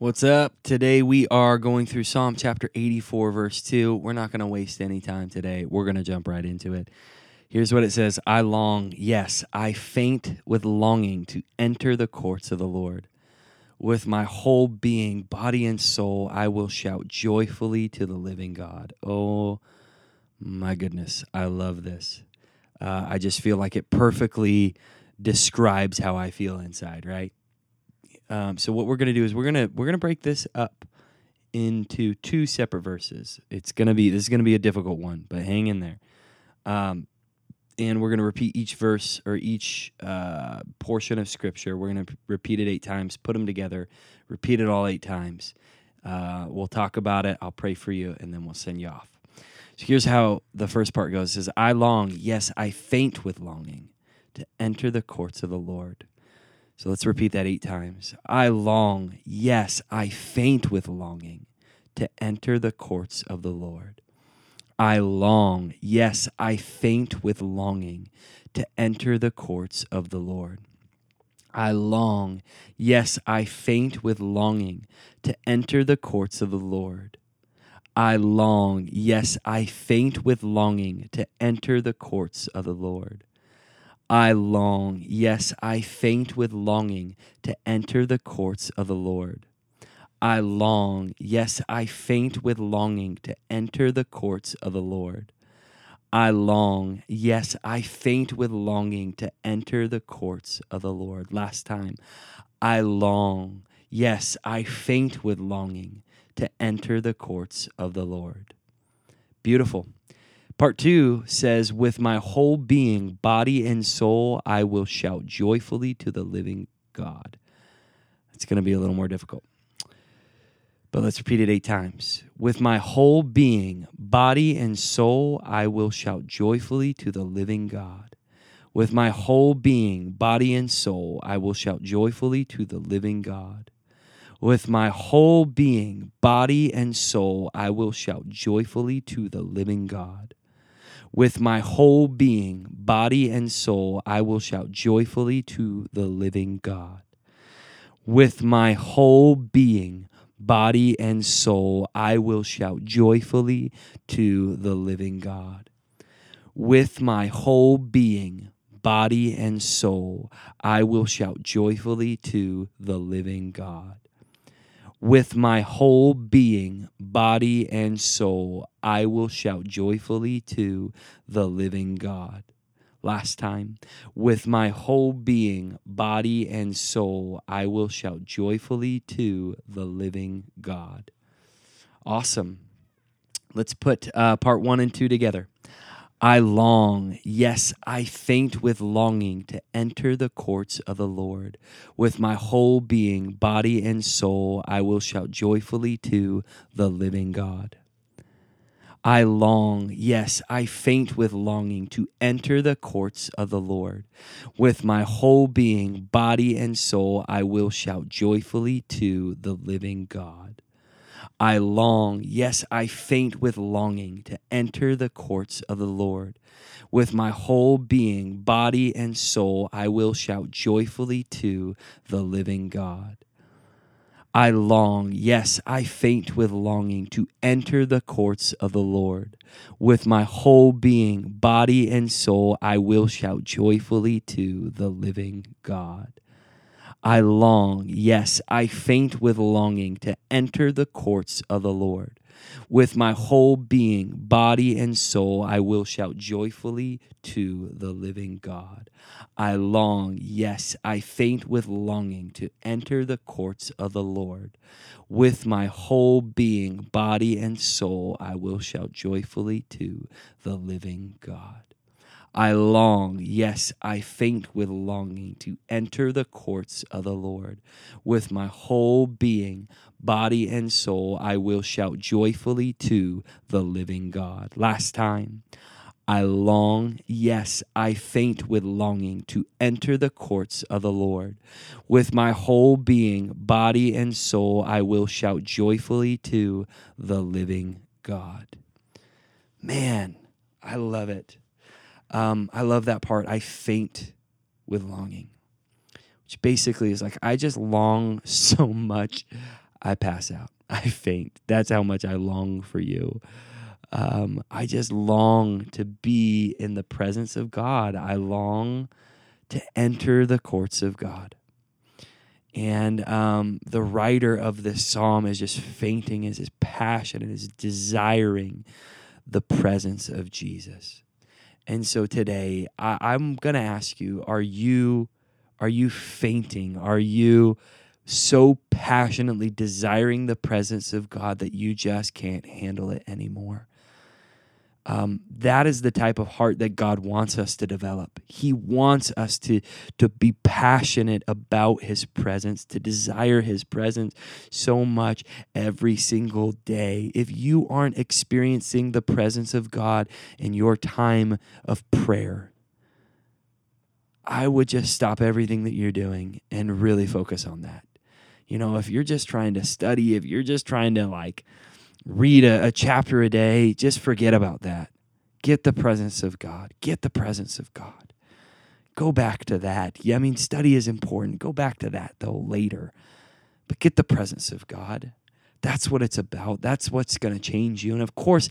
What's up? Today we are going through Psalm chapter 84, verse 2. We're not going to waste any time today. We're going to jump right into it. Here's what it says I long, yes, I faint with longing to enter the courts of the Lord. With my whole being, body, and soul, I will shout joyfully to the living God. Oh my goodness, I love this. Uh, I just feel like it perfectly describes how I feel inside, right? Um, so what we're gonna do is we're gonna we're gonna break this up into two separate verses. It's gonna be this is gonna be a difficult one, but hang in there. Um, and we're gonna repeat each verse or each uh, portion of scripture. We're gonna repeat it eight times, put them together, repeat it all eight times. Uh, we'll talk about it. I'll pray for you, and then we'll send you off. So here's how the first part goes: "Is I long, yes, I faint with longing, to enter the courts of the Lord." So let's repeat that eight times. I long, yes, I faint with longing to enter the courts of the Lord. I long, yes, I faint with longing to enter the courts of the Lord. I long, yes, I faint with longing to enter the courts of the Lord. I long, yes, I faint with longing to enter the courts of the Lord. I long, yes, I faint with longing to enter the courts of the Lord. I long, yes, I faint with longing to enter the courts of the Lord. I long, yes, I faint with longing to enter the courts of the Lord. Last time, I long, yes, I faint with longing to enter the courts of the Lord. Beautiful. Part two says, With my whole being, body, and soul, I will shout joyfully to the living God. It's going to be a little more difficult. But let's repeat it eight times. With my whole being, body, and soul, I will shout joyfully to the living God. With my whole being, body, and soul, I will shout joyfully to the living God. With my whole being, body, and soul, I will shout joyfully to the living God. With my whole being, body, and soul, I will shout joyfully to the living God. With my whole being, body, and soul, I will shout joyfully to the living God. With my whole being, body, and soul, I will shout joyfully to the living God with my whole being, body, and soul, I will shout joyfully to the living God. Last time, with my whole being, body, and soul, I will shout joyfully to the living God. Awesome. Let's put uh, part one and two together. I long, yes, I faint with longing to enter the courts of the Lord. With my whole being, body, and soul, I will shout joyfully to the living God. I long, yes, I faint with longing to enter the courts of the Lord. With my whole being, body, and soul, I will shout joyfully to the living God. I long, yes, I faint with longing to enter the courts of the Lord. With my whole being, body, and soul, I will shout joyfully to the living God. I long, yes, I faint with longing to enter the courts of the Lord. With my whole being, body, and soul, I will shout joyfully to the living God. I long, yes, I faint with longing to enter the courts of the Lord. With my whole being, body, and soul, I will shout joyfully to the living God. I long, yes, I faint with longing to enter the courts of the Lord. With my whole being, body, and soul, I will shout joyfully to the living God. I long, yes, I faint with longing to enter the courts of the Lord. With my whole being, body, and soul, I will shout joyfully to the living God. Last time. I long, yes, I faint with longing to enter the courts of the Lord. With my whole being, body, and soul, I will shout joyfully to the living God. Man, I love it. Um, I love that part. I faint with longing, which basically is like I just long so much. I pass out. I faint. That's how much I long for you. Um, I just long to be in the presence of God. I long to enter the courts of God. And um, the writer of this psalm is just fainting, is his passion and is desiring the presence of Jesus. And so today, I, I'm to ask you: Are you are you fainting? Are you so passionately desiring the presence of God that you just can't handle it anymore? Um, that is the type of heart that God wants us to develop. He wants us to, to be passionate about His presence, to desire His presence so much every single day. If you aren't experiencing the presence of God in your time of prayer, I would just stop everything that you're doing and really focus on that. You know, if you're just trying to study, if you're just trying to like, read a, a chapter a day, just forget about that. Get the presence of God. Get the presence of God. Go back to that. Yeah, I mean, study is important. Go back to that though later. But get the presence of God. That's what it's about. That's what's going to change you. And of course,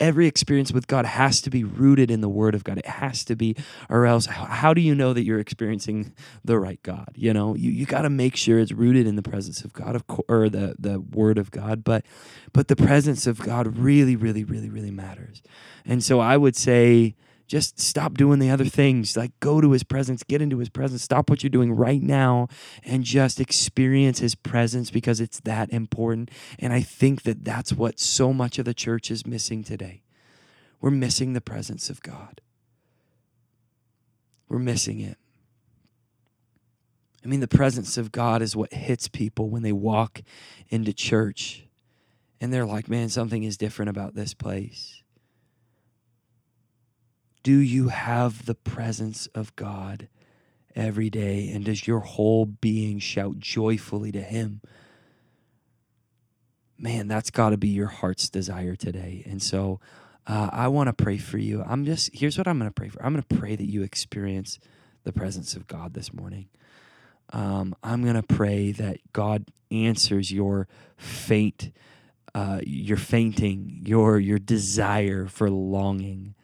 every experience with God has to be rooted in the Word of God. It has to be, or else, how do you know that you're experiencing the right God? You know, you, you got to make sure it's rooted in the presence of God, of course, or the, the Word of God. But, but the presence of God really, really, really, really matters. And so I would say, just stop doing the other things. Like go to his presence, get into his presence, stop what you're doing right now and just experience his presence because it's that important. And I think that that's what so much of the church is missing today. We're missing the presence of God. We're missing it. I mean, the presence of God is what hits people when they walk into church and they're like, man, something is different about this place. Do you have the presence of God every day? And does your whole being shout joyfully to Him? Man, that's got to be your heart's desire today. And so uh, I want to pray for you. I'm just, here's what I'm going to pray for I'm going to pray that you experience the presence of God this morning. Um, I'm going to pray that God answers your faint, uh, your fainting, your your desire for longing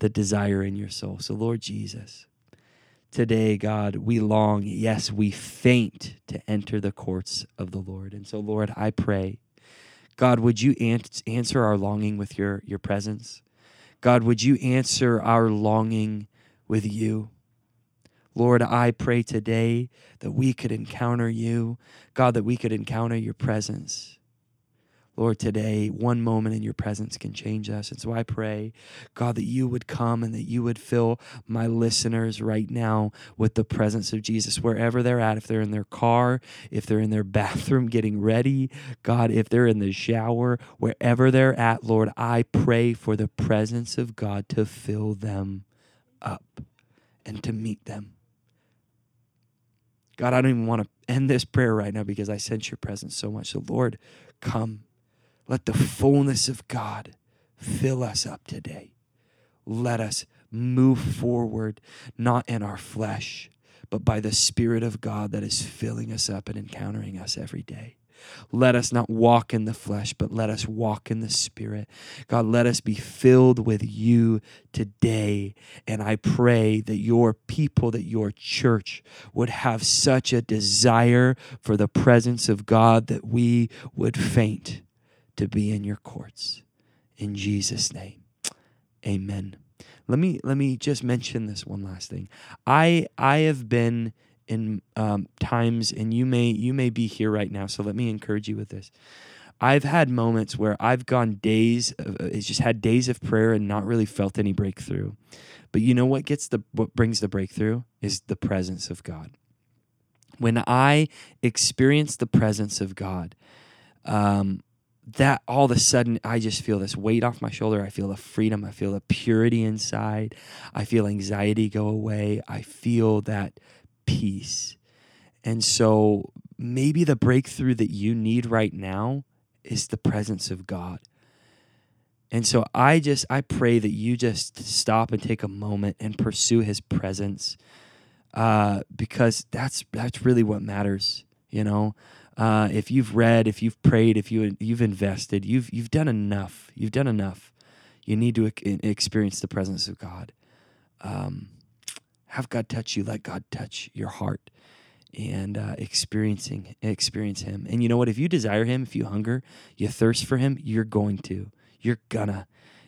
the desire in your soul. So, Lord Jesus, today, God, we long, yes, we faint to enter the courts of the Lord. And so, Lord, I pray, God, would you answer our longing with your, your presence? God, would you answer our longing with you? Lord, I pray today that we could encounter you. God, that we could encounter your presence. Lord, today, one moment in your presence can change us. And so I pray, God, that you would come and that you would fill my listeners right now with the presence of Jesus wherever they're at. If they're in their car, if they're in their bathroom getting ready, God, if they're in the shower, wherever they're at, Lord, I pray for the presence of God to fill them up and to meet them. God, I don't even want to end this prayer right now because I sense your presence so much. So, Lord, come let the fullness of God fill us up today. Let us move forward, not in our flesh, but by the Spirit of God that is filling us up and encountering us every day. Let us not walk in the flesh, but let us walk in the Spirit. God, let us be filled with you today. And I pray that your people, that your church would have such a desire for the presence of God that we would faint to be in your courts. In Jesus' name. Amen. Let me let me just mention this one last thing. I I have been in um, times, and you may you may be here right now. So let me encourage you with this. I've had moments where I've gone days, of, uh, it's just had days of prayer and not really felt any breakthrough. But you know what gets the what brings the breakthrough is the presence of God. When I experience the presence of God, um, that all of a sudden I just feel this weight off my shoulder. I feel the freedom. I feel the purity inside. I feel anxiety go away. I feel that peace. And so maybe the breakthrough that you need right now is the presence of God. And so I just I pray that you just stop and take a moment and pursue his presence. Uh, because that's that's really what matters, you know. Uh, if you've read, if you've prayed, if you you've invested, you've you've done enough. You've done enough. You need to experience the presence of God. Um, have God touch you. Let God touch your heart and uh, experiencing experience Him. And you know what? If you desire Him, if you hunger, you thirst for Him, you're going to. You're gonna.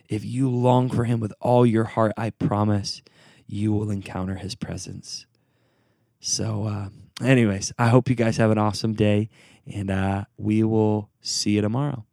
If you long for Him with all your heart, I promise you will encounter His presence. So, uh, anyways, I hope you guys have an awesome day, and uh, we will see you tomorrow.